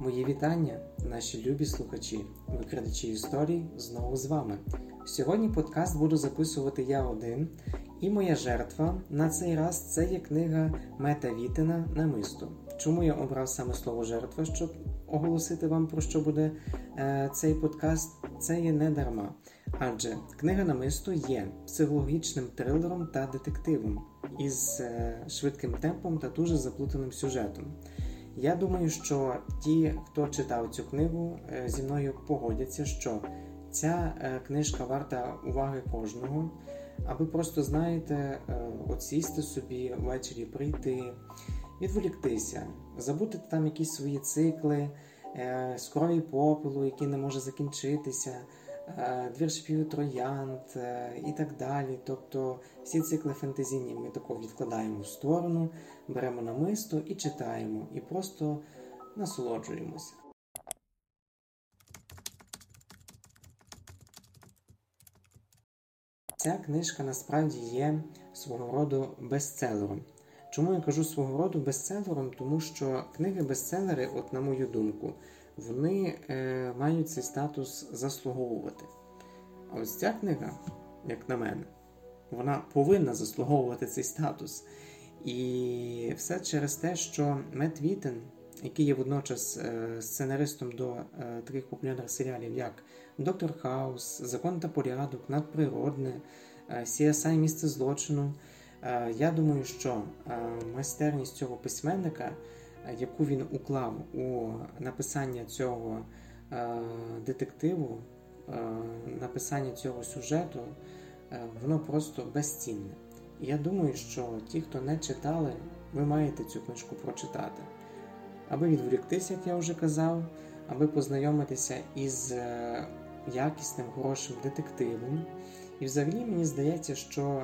Мої вітання, наші любі слухачі, викрадачі історій знову з вами. Сьогодні подкаст буду записувати я один, і моя жертва на цей раз це є книга Мета Вітина Намисто. Чому я обрав саме слово жертва, щоб оголосити вам про що буде е, цей подкаст? Це є не дарма. Адже книга намисто є психологічним трилером та детективом із е, швидким темпом та дуже заплутаним сюжетом. Я думаю, що ті, хто читав цю книгу, е, зі мною погодяться, що ця е, книжка варта уваги кожного, а ви просто знаєте, от сісти собі ввечері прийти, відволіктися, забути там якісь свої цикли, скрові попелу, які не може закінчитися. Е, двір шпів троянд е, і так далі. Тобто всі цикли фентезійні ми тако відкладаємо в сторону, беремо намисто і читаємо, і просто насолоджуємося. Ця книжка насправді є свого роду бестселером. Чому я кажу свого роду бестселером? Тому що книги-бестселери, от на мою думку, вони е, мають цей статус заслуговувати. А ось ця книга, як на мене, вона повинна заслуговувати цей статус. І все через те, що Мет Вітен, який є водночас е, сценаристом до е, таких популярних серіалів, як Доктор Хаус, Закон та порядок, Надприродне, е, CSI Місце злочину. Я думаю, що майстерність цього письменника яку він уклав у написання цього е, детективу, е, написання цього сюжету, е, воно просто безцінне. І я думаю, що ті, хто не читали, ви маєте цю книжку прочитати. Аби відволіктися, як я вже казав, аби познайомитися із якісним, хорошим детективом. І взагалі мені здається, що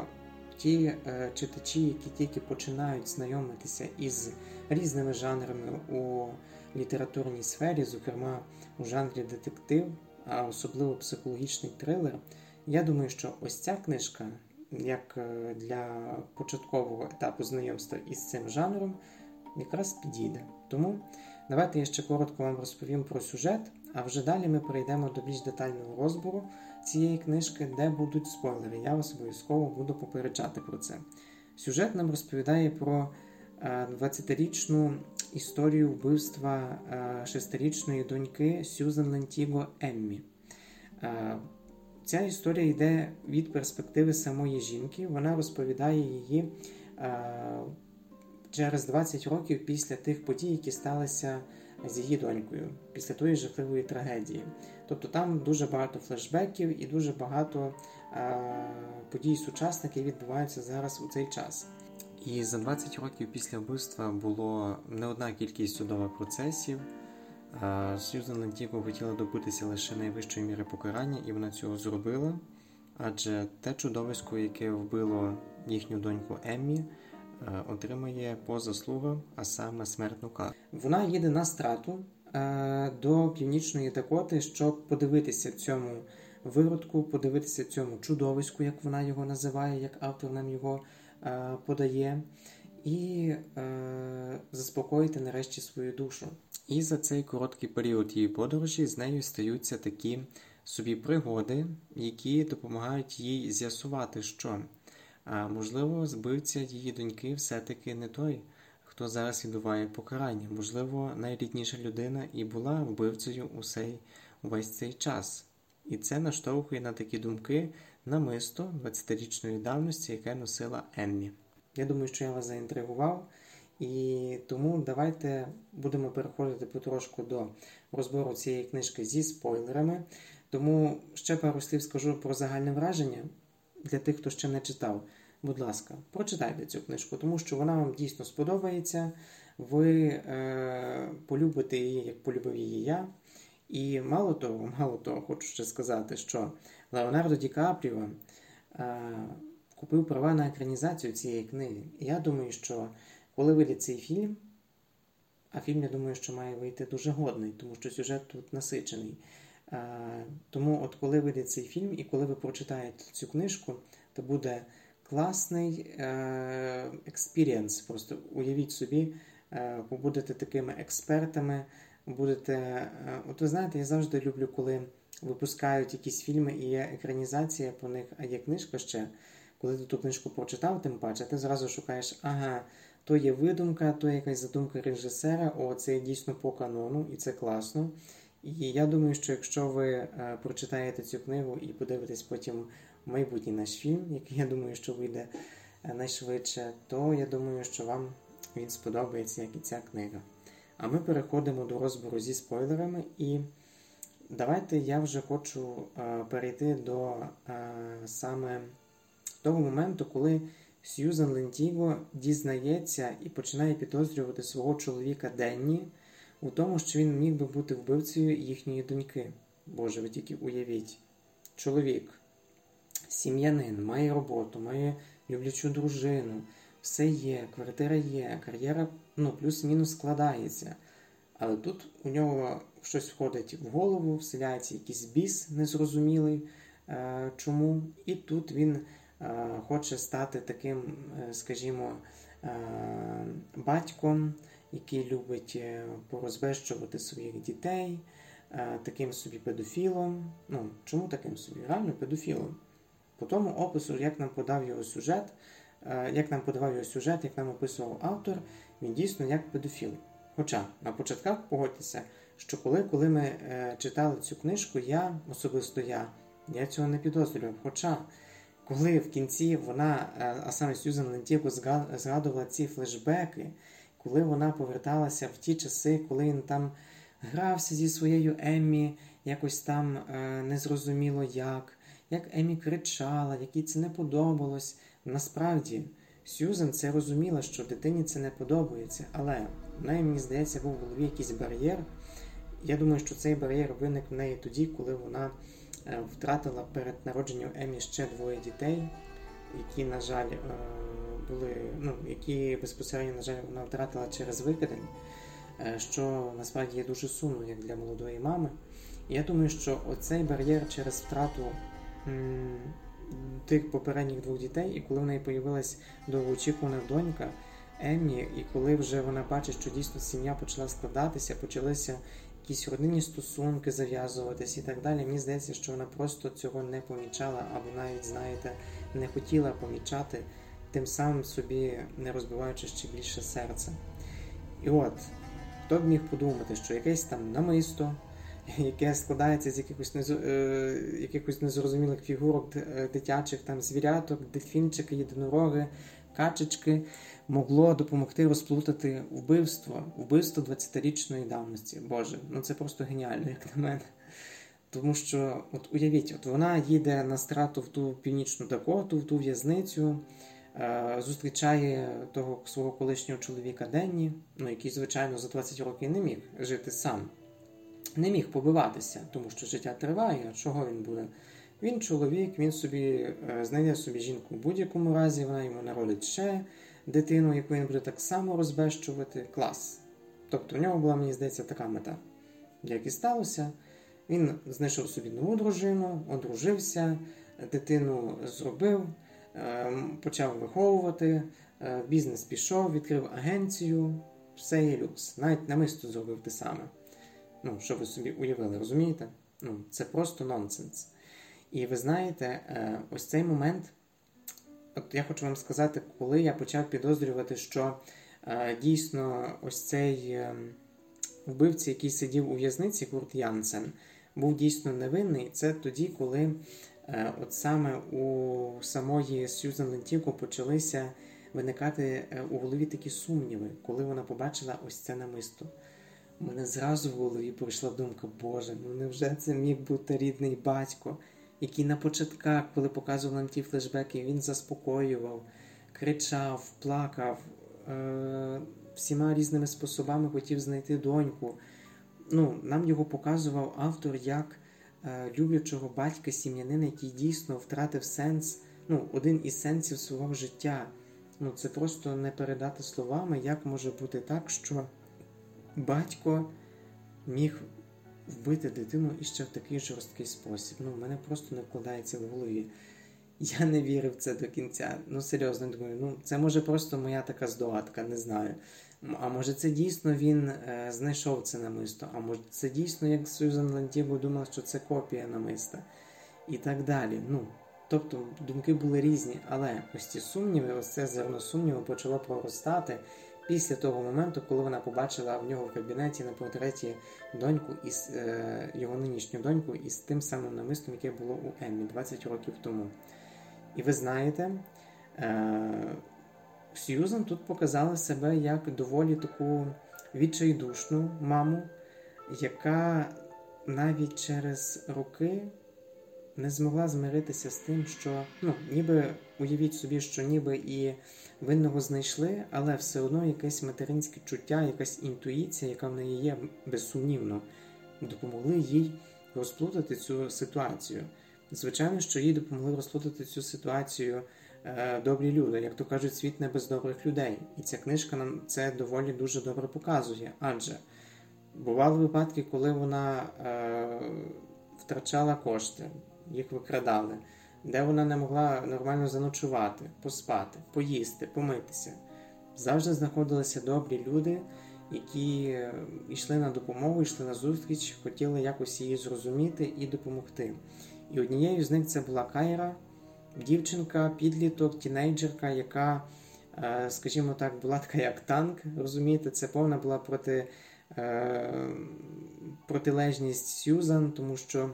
ті е, читачі, які тільки починають знайомитися із різними жанрами у літературній сфері, зокрема у жанрі детектив, а особливо психологічний трилер, я думаю, що ось ця книжка, як е, для початкового етапу знайомства із цим жанром, якраз підійде. Тому давайте я ще коротко вам розповім про сюжет, а вже далі ми перейдемо до більш детального розбору цієї книжки, де будуть спойлери. Я вас обов'язково буду попереджати про це. Сюжет нам розповідає про 20-річну е, історію вбивства 6-річної е, доньки Сюзан Лентіго Еммі. Е, ця історія йде від перспективи самої жінки. Вона розповідає її через 20 років після тих подій, які сталися з її донькою, після тої жахливої трагедії. Тобто там дуже багато флешбеків і дуже багато подій сучасних, які відбуваються зараз у цей час. І за 20 років після вбивства було не одна кількість судових процесів. Сьюзан Лентіко хотіла добитися лише найвищої міри покарання, і вона цього зробила. Адже те чудовисько, яке вбило їхню доньку Еммі, отримає по заслугам, а саме смертну кару. Вона їде на страту до північної Дакоти, щоб подивитися цьому виродку, подивитися цьому чудовиську, як вона його називає, як автор нам його подає, і е, заспокоїти нарешті свою душу. І за цей короткий період її подорожі з нею стаються такі собі пригоди, які допомагають їй з'ясувати, що а можливо, збивця її доньки все-таки не той, хто зараз відбуває покарання. Можливо, найрідніша людина і була вбивцею усей увесь цей час. І це наштовхує на такі думки намисто 20-річної давності, яке носила Еммі. Я думаю, що я вас заінтригував, і тому давайте будемо переходити потрошку до розбору цієї книжки зі спойлерами. Тому ще пару слів скажу про загальне враження для тих, хто ще не читав. Будь ласка, прочитайте цю книжку, тому що вона вам дійсно сподобається. Ви е, полюбите її, як полюбив її я. І мало того, мало того, хочу ще сказати, що Леонардо Ді Капріо е, купив права на екранізацію цієї книги. І я думаю, що коли вийде цей фільм, а фільм, я думаю, що має вийти дуже годний, тому що сюжет тут насичений. Е, тому, от коли вийде цей фільм, і коли ви прочитаєте цю книжку, то буде класний experience. Просто уявіть собі, е, ви будете такими експертами будете. Е, от ви знаєте, я завжди люблю, коли випускають якісь фільми і є екранізація по них, а є книжка ще. Коли ти ту книжку прочитав, тим паче, ти зразу шукаєш, ага, то є видумка, то є якась задумка режисера, о, це дійсно по канону, і це класно. І я думаю, що якщо ви е, прочитаєте цю книгу і подивитесь потім майбутній наш фільм, який я думаю, що вийде е, найшвидше, то я думаю, що вам він сподобається, як і ця книга. А ми переходимо до розбору зі спойлерами, і давайте я вже хочу е, перейти до саме того моменту, коли Сьюзан Лентіго дізнається і починає підозрювати свого чоловіка Денні у тому, що він міг би бути вбивцею їхньої доньки. Боже, ви тільки уявіть. Чоловік, сім'янин, має роботу, має люблячу дружину, все є, квартира є, кар'єра ну, плюс-мінус складається. Але тут у нього щось входить в голову, вселяється якийсь біс незрозумілий е, чому. І тут він е, хоче стати таким, е, скажімо, е, батьком який любить е, порозбещувати своїх дітей, е, таким собі педофілом. Ну, чому таким собі? Реально педофілом. По тому опису, як нам подав його сюжет, е, як нам подавав його сюжет, як нам описував автор, він дійсно як педофіл. Хоча на початках погодьтеся, що коли коли ми читали цю книжку, я особисто я, я цього не підозрював. Хоча, коли в кінці вона, а саме Сюзан Лентіко згадувала ці флешбеки, коли вона поверталася в ті часи, коли він там грався зі своєю Еммі, якось там е, незрозуміло як, як Еммі кричала, якій це не подобалось. Насправді, Сюзан це розуміла, що дитині це не подобається, але в неї, мені здається, був в голові якийсь бар'єр. Я думаю, що цей бар'єр виник в неї тоді, коли вона е, втратила перед народженням Емі ще двоє дітей, які, на жаль, е, були, ну, які безпосередньо, на жаль, вона втратила через викидень, е, що насправді є дуже сумно як для молодої мами. І я думаю, що оцей бар'єр через втрату м тих попередніх двох дітей, і коли в неї появилась довгоочікувана донька Еммі, і коли вже вона бачить, що дійсно сім'я почала складатися, почалися якісь родинні стосунки зав'язуватись і так далі. Мені здається, що вона просто цього не помічала, або навіть, знаєте, не хотіла помічати тим самим собі не розбиваючи ще більше серце. І от, хто б міг подумати, що якесь там намисто, яке складається з якихось нез... е... якихось незрозумілих фігурок е, дитячих там звіряток, дельфінчики, єдинороги, качечки, могло допомогти розплутати вбивство, вбивство 20-річної давності. Боже, ну це просто геніально, як на мене. Тому що, от уявіть, от вона їде на страту в ту північну Дакоту, в ту в'язницю. Е, зустрічає того свого колишнього чоловіка Денні, ну, який, звичайно, за 20 років не міг жити сам, не міг побиватися, тому що життя триває, а чого він буде? Він чоловік, він собі е, знайде собі жінку в будь-якому разі, вона йому народить ще дитину, яку він буде так само розбещувати. Клас. Тобто у нього була, мені здається, така мета. Як і сталося, він знайшов собі нову дружину, одружився, дитину зробив. Ем, почав виховувати, е, бізнес пішов, відкрив агенцію, все є люкс. Навіть намисто зробив те саме. Ну, що ви собі уявили, розумієте? Ну, Це просто нонсенс. І ви знаєте, е, ось цей момент, от я хочу вам сказати, коли я почав підозрювати, що е, дійсно ось цей вбивця, який сидів у в'язниці, Курт Янсен, був дійсно невинний, це тоді, коли Е, от саме у самої Сьюзан Лентівко почалися виникати е, у голові такі сумніви, коли вона побачила ось це намисто. У мене зразу в голові пройшла думка, Боже, ну невже це міг бути рідний батько, який на початках, коли показував нам ті флешбеки, він заспокоював, кричав, плакав, е- всіма різними способами хотів знайти доньку. Ну, Нам його показував автор як Е, люблячого батька сім'янина, який дійсно втратив сенс, ну, один із сенсів свого життя. Ну, Це просто не передати словами, як може бути так, що батько міг вбити дитину іще в такий жорсткий спосіб. Ну, в мене просто не вкладається в голові. Я не вірив в це до кінця. Ну, серйозно думаю, ну це може просто моя така здогадка, не знаю. А може це дійсно він е, знайшов це намисто, а може це дійсно, як Сюзан Лантіго думала, що це копія намиста. І так далі. Ну, Тобто думки були різні, але ось ці сумніви, ось це зерно сумніву почало проростати після того моменту, коли вона побачила в нього в кабінеті на портреті доньку із е, його нинішню доньку із тим самим намистом, яке було у Еммі 20 років тому. І ви знаєте, е, Сьюзан тут показала себе як доволі таку відчайдушну маму, яка навіть через роки не змогла змиритися з тим, що ну, ніби уявіть собі, що ніби і винного знайшли, але все одно якесь материнське чуття, якась інтуїція, яка в неї є безсумнівно, допомогли їй розплутати цю ситуацію. Звичайно, що їй допомогли розплутати цю ситуацію добрі люди, як то кажуть, світ не без добрих людей. І ця книжка нам це доволі дуже добре показує. Адже бували випадки, коли вона е, втрачала кошти, їх викрадали, де вона не могла нормально заночувати, поспати, поїсти, помитися. Завжди знаходилися добрі люди, які йшли на допомогу, йшли на зустріч, хотіли якось її зрозуміти і допомогти. І однією з них це була Кайра, дівчинка, підліток, тінейджерка, яка, е, скажімо так, була така як танк. Розумієте, це повна була проти, е, протилежність Сьюзан, тому що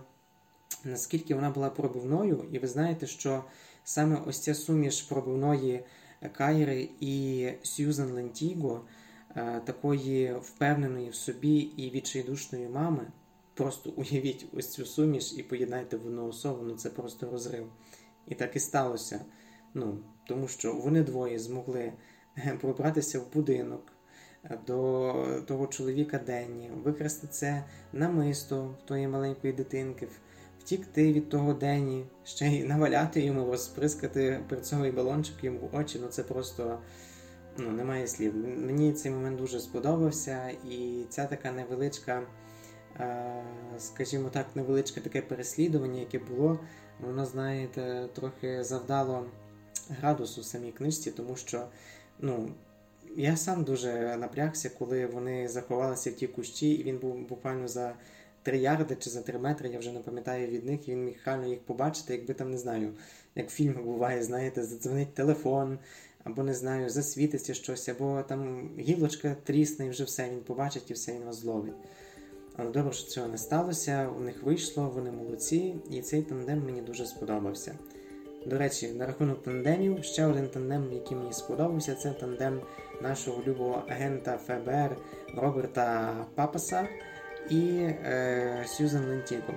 наскільки вона була пробивною, і ви знаєте, що саме ось ця суміш пробивної Кайри і Сьюзан Лентіго, е, такої впевненої в собі і відчайдушної мами. Просто уявіть ось цю суміш і поєднайте в одну особу, ну це просто розрив. І так і сталося. Ну, Тому що вони двоє змогли е, пробратися в будинок е, до того чоловіка Денні, викрасти це намисто тої маленької дитинки, втікти від того Денні, ще й наваляти йому, розприскати перцовий балончик йому в очі. Ну це просто ну, немає слів. Мені цей момент дуже сподобався, і ця така невеличка. Е, скажімо так, невеличке таке переслідування, яке було, воно, знаєте, трохи завдало градусу самій книжці, тому що ну, я сам дуже напрягся, коли вони заховалися в ті кущі, і він був буквально за 3 ярди чи за 3 метри, я вже не пам'ятаю від них, і він міг реально їх побачити, якби там не знаю, як в фільмах буває, знаєте, задзвонить телефон. Або не знаю, засвітиться щось, або там гілочка трісне, і вже все він побачить і все він вас зловить. Але добре, що цього не сталося, у них вийшло, вони молодці, і цей тандем мені дуже сподобався. До речі, на рахунок тандемів, ще один тандем, який мені сподобався, це тандем нашого любого агента ФБР Роберта Папаса і е, Сьюзан Лентіко.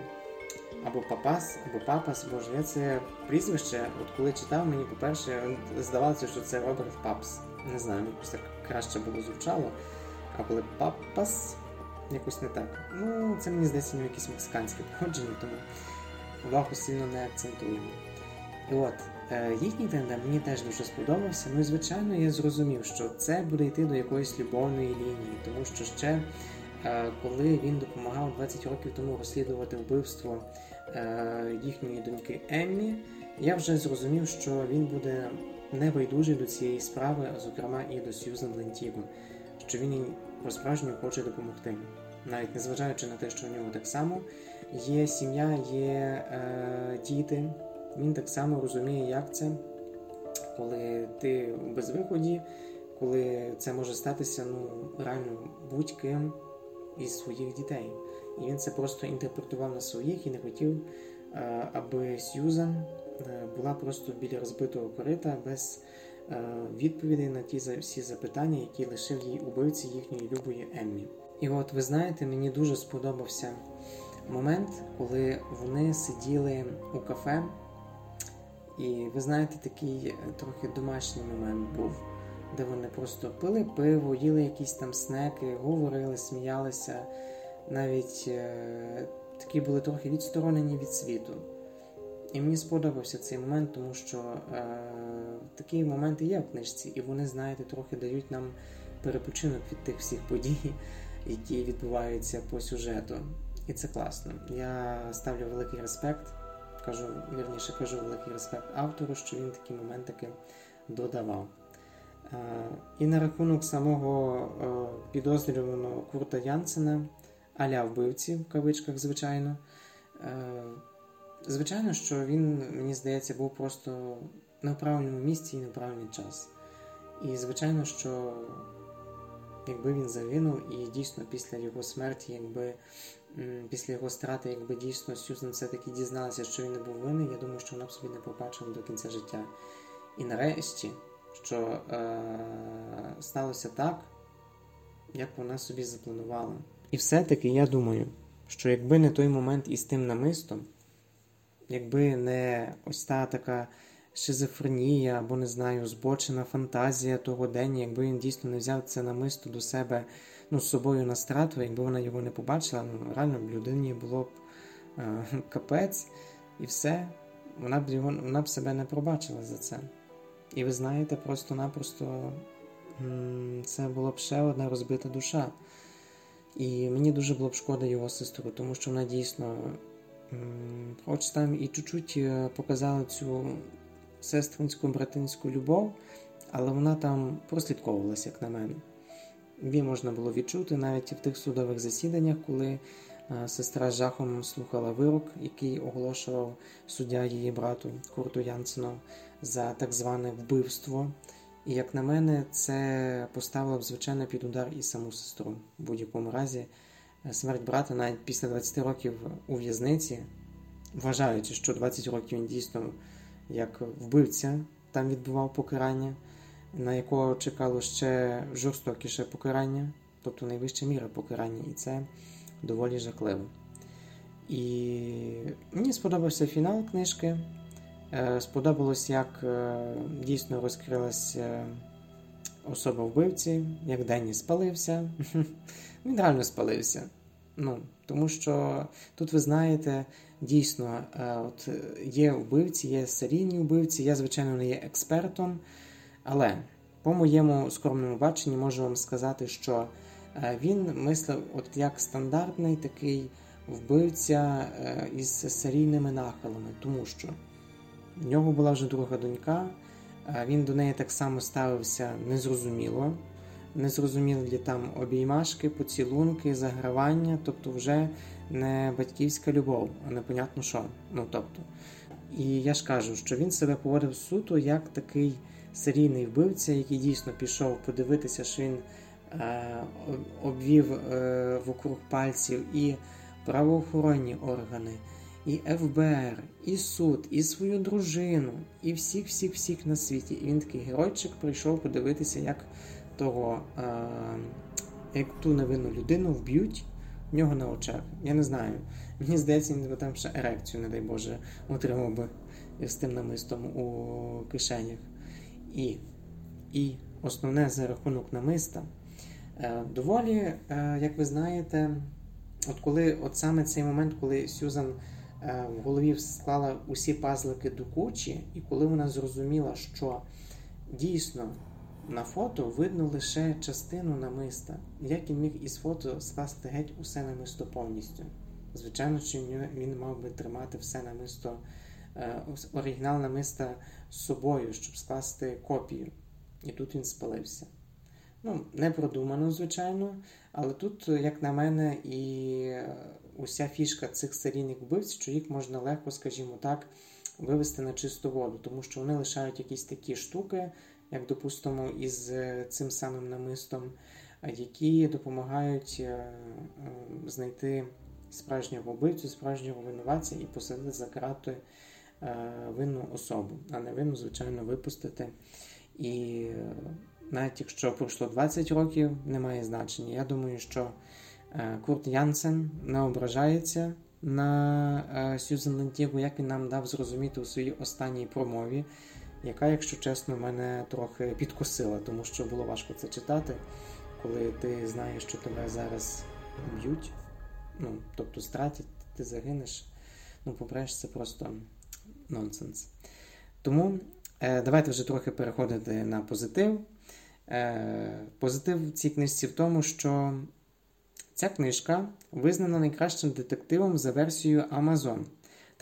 Або Папас, або Папас, боже, я це прізвище, от коли читав, мені, по-перше, здавалося, що це Роберт Папс. Не знаю, якось так краще було звучало. А коли Папас якось не так. Ну, це мені здається, не якесь мексиканське походження, тому увагу сильно не акцентуємо. І от, е, їхній тандем мені теж дуже сподобався. Ну і звичайно, я зрозумів, що це буде йти до якоїсь любовної лінії, тому що ще е, коли він допомагав 20 років тому розслідувати вбивство е, їхньої доньки Еммі, я вже зрозумів, що він буде небайдужий до цієї справи, зокрема і до Сьюзан Лентіго, що він по справжньому хоче допомогти навіть незважаючи на те, що у нього так само є сім'я, є е, діти, він так само розуміє, як це, коли ти у безвиході, коли це може статися ну, реально будь-ким із своїх дітей. І він це просто інтерпретував на своїх і не хотів, е, аби Сьюзан е, була просто біля розбитого корита без відповідей на ті всі запитання, які лишив їй убивці їхньої любої Еммі. І от ви знаєте, мені дуже сподобався момент, коли вони сиділи у кафе. І ви знаєте, такий е, трохи домашній момент був, де вони просто пили пиво, їли якісь там снеки, говорили, сміялися. Навіть е, такі були трохи відсторонені від світу. І мені сподобався цей момент, тому що е, такі моменти є в книжці, і вони, знаєте, трохи дають нам перепочинок від тих всіх подій які відбуваються по сюжету. І це класно. Я ставлю великий респект, кажу, вірніше кажу великий респект автору, що він такі моментики додавав. І на рахунок самого підозрюваного Курта Янсена, аля вбивці, в кавичках, звичайно. Звичайно, що він, мені здається, був просто на правильному місці і на правильний час. І, звичайно, що якби він загинув, і дійсно після його смерті, якби після його страти, якби дійсно Сюзан все-таки дізналася, що він не був винний, я думаю, що вона б собі не побачила до кінця життя. І нарешті, що е, сталося так, як вона собі запланувала. І все-таки я думаю, що якби не той момент із тим намистом, якби не ось та така шизофренія або не знаю, збочена фантазія того день, якби він дійсно не взяв це намисто до себе ну, з собою на страту, якби вона його не побачила, ну реально б людині було б е, капець і все. Вона б його вона б себе не пробачила за це. І ви знаєте, просто-напросто це була б ще одна розбита душа. І мені дуже було б шкода його сестру, тому що вона дійсно, хоч там і чуть-чуть е, показала цю сестринську братинську любов, але вона там прослідковувалася, як на мене. Її можна було відчути навіть і в тих судових засіданнях, коли е, сестра з жахом слухала вирок, який оголошував суддя її брату Курту Янсену за так зване вбивство. І, як на мене, це поставило б звичайно під удар і саму сестру. В будь-якому разі, смерть брата навіть після 20 років у в'язниці, вважаючи, що 20 років він дійсно як вбивця там відбував покарання, на якого чекало ще жорстокіше покарання, тобто найвища міра покарання, і це доволі жахливо. І мені сподобався фінал книжки. Е, сподобалось, як е, дійсно розкрилася особа вбивці, як Денні спалився. Він реально спалився. Ну, Тому що тут ви знаєте, дійсно е, от є вбивці, є серійні вбивці. Я, звичайно, не є експертом, але по моєму скромному баченні можу вам сказати, що він мислив от як стандартний такий вбивця із серійними нахилами, тому що. В нього була вже друга донька, він до неї так само ставився незрозуміло. Незрозумілі там обіймашки, поцілунки, загравання, тобто вже не батьківська любов, а непонятно що. Ну тобто. І я ж кажу, що він себе поводив суто як такий серійний вбивця, який дійсно пішов подивитися, що він е, обвів е, вокруг пальців і правоохоронні органи і ФБР, і суд, і свою дружину, і всіх-всіх-всіх на світі. І він такий геройчик прийшов подивитися, як того, е, як ту невинну людину вб'ють в нього на очах. Я не знаю. Мені здається, він там ще ерекцію, не дай Боже, отримав би з тим намистом у кишенях. І і основне за рахунок намиста. Е, доволі, е, як ви знаєте, от коли от саме цей момент, коли Сюзан Е, в голові склала усі пазлики до кучі, і коли вона зрозуміла, що дійсно на фото видно лише частину намиста, як він міг із фото скласти геть усе намисто повністю. Звичайно, що він мав би тримати все намисто, е, оригінал намиста з собою, щоб скласти копію. І тут він спалився. Ну, не продумано, звичайно, але тут, як на мене, і уся фішка цих серійних вбивць, що їх можна легко, скажімо так, вивести на чисту воду, тому що вони лишають якісь такі штуки, як, допустимо, із е, цим самим намистом, які допомагають е, е, знайти справжнього вбивцю, справжнього винуватця і посадити за крати винну особу, а не винну, звичайно, випустити. І навіть якщо пройшло 20 років, немає значення. Я думаю, що Е, Курт Янсен не ображається на е, Сюзен Лентігу, як він нам дав зрозуміти у своїй останній промові, яка, якщо чесно, мене трохи підкосила, тому що було важко це читати, коли ти знаєш, що тебе зараз б'ють, ну, тобто стратять, ти загинеш. Ну, попреш, це просто нонсенс. Тому е, давайте вже трохи переходити на позитив. Е, Позитив в цій книжці в тому, що Ця книжка визнана найкращим детективом за версією Amazon.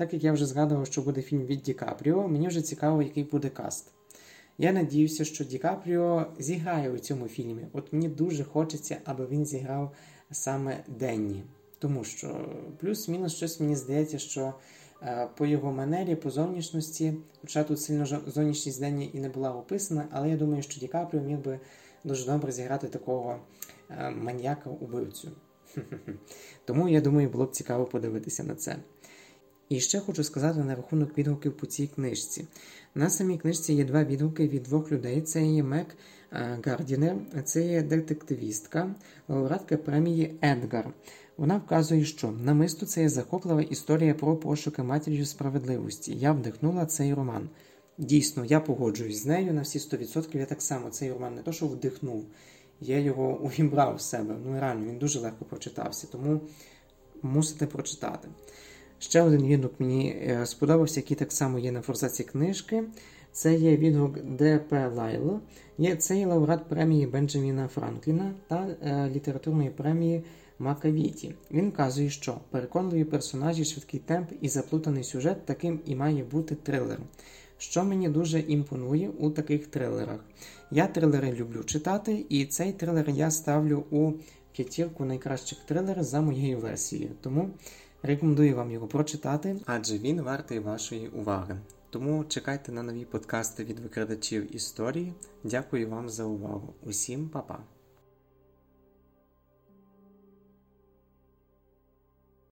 Так як я вже згадував, що буде фільм від Ді Капріо, мені вже цікаво, який буде каст. Я надіюся, що Ді Капріо зіграє у цьому фільмі. От мені дуже хочеться, аби він зіграв саме Денні. Тому що плюс-мінус щось мені здається, що е, по його манері, по зовнішності, хоча тут сильно зовнішність Денні і не була описана, але я думаю, що Ді Капріо міг би дуже добре зіграти такого е, маньяка-убивцю. Тому я думаю, було б цікаво подивитися на це. І ще хочу сказати на рахунок відгуків по цій книжці. На самій книжці є два відгуки від двох людей: це є Мек е, Гардінер, це є детективістка, лауреатка премії Едгар. Вона вказує, що намисто це є захоплива історія про пошуки матір'ю справедливості. Я вдихнула цей роман. Дійсно, я погоджуюсь з нею на всі 100%. Я так само цей роман не то, що вдихнув, я його увібрав в себе. Ну реально, він дуже легко прочитався, тому мусите прочитати. Ще один відгук мені е, сподобався, який так само є на форзаці книжки. Це є відгук Д.П. Лайло. Є лауреат премії Бенджаміна Франкліна та е, літературної премії Макавіті. Він вказує, що переконливі персонажі, швидкий темп і заплутаний сюжет таким і має бути трилер. Що мені дуже імпонує у таких трилерах. Я трилери люблю читати, і цей трилер я ставлю у п'ятірку найкращих трилерів за моєю версією. Тому рекомендую вам його прочитати, адже він вартий вашої уваги. Тому чекайте на нові подкасти від викрадачів історії. Дякую вам за увагу. Усім па-па!